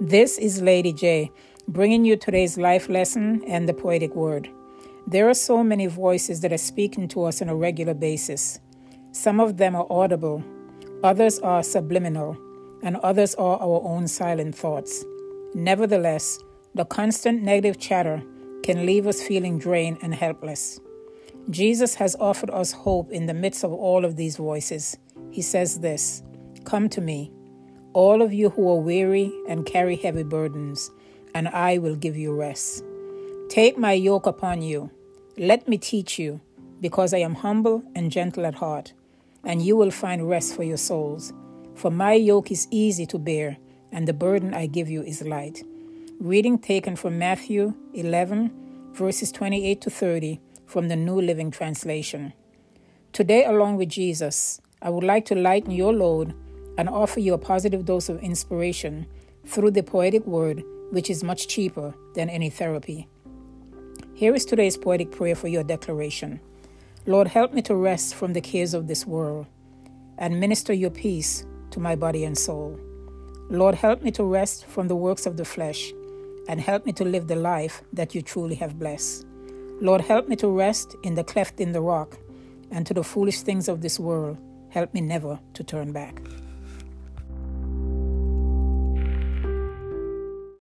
This is Lady J, bringing you today's life lesson and the poetic word. There are so many voices that are speaking to us on a regular basis. Some of them are audible, others are subliminal, and others are our own silent thoughts. Nevertheless, the constant negative chatter can leave us feeling drained and helpless. Jesus has offered us hope in the midst of all of these voices. He says this Come to me, all of you who are weary and carry heavy burdens, and I will give you rest. Take my yoke upon you. Let me teach you, because I am humble and gentle at heart, and you will find rest for your souls. For my yoke is easy to bear, and the burden I give you is light. Reading taken from Matthew 11, verses 28 to 30 from the New Living Translation. Today, along with Jesus, I would like to lighten your load and offer you a positive dose of inspiration through the poetic word, which is much cheaper than any therapy. Here is today's poetic prayer for your declaration Lord, help me to rest from the cares of this world and minister your peace to my body and soul. Lord, help me to rest from the works of the flesh and help me to live the life that you truly have blessed. Lord, help me to rest in the cleft in the rock and to the foolish things of this world. Help me never to turn back.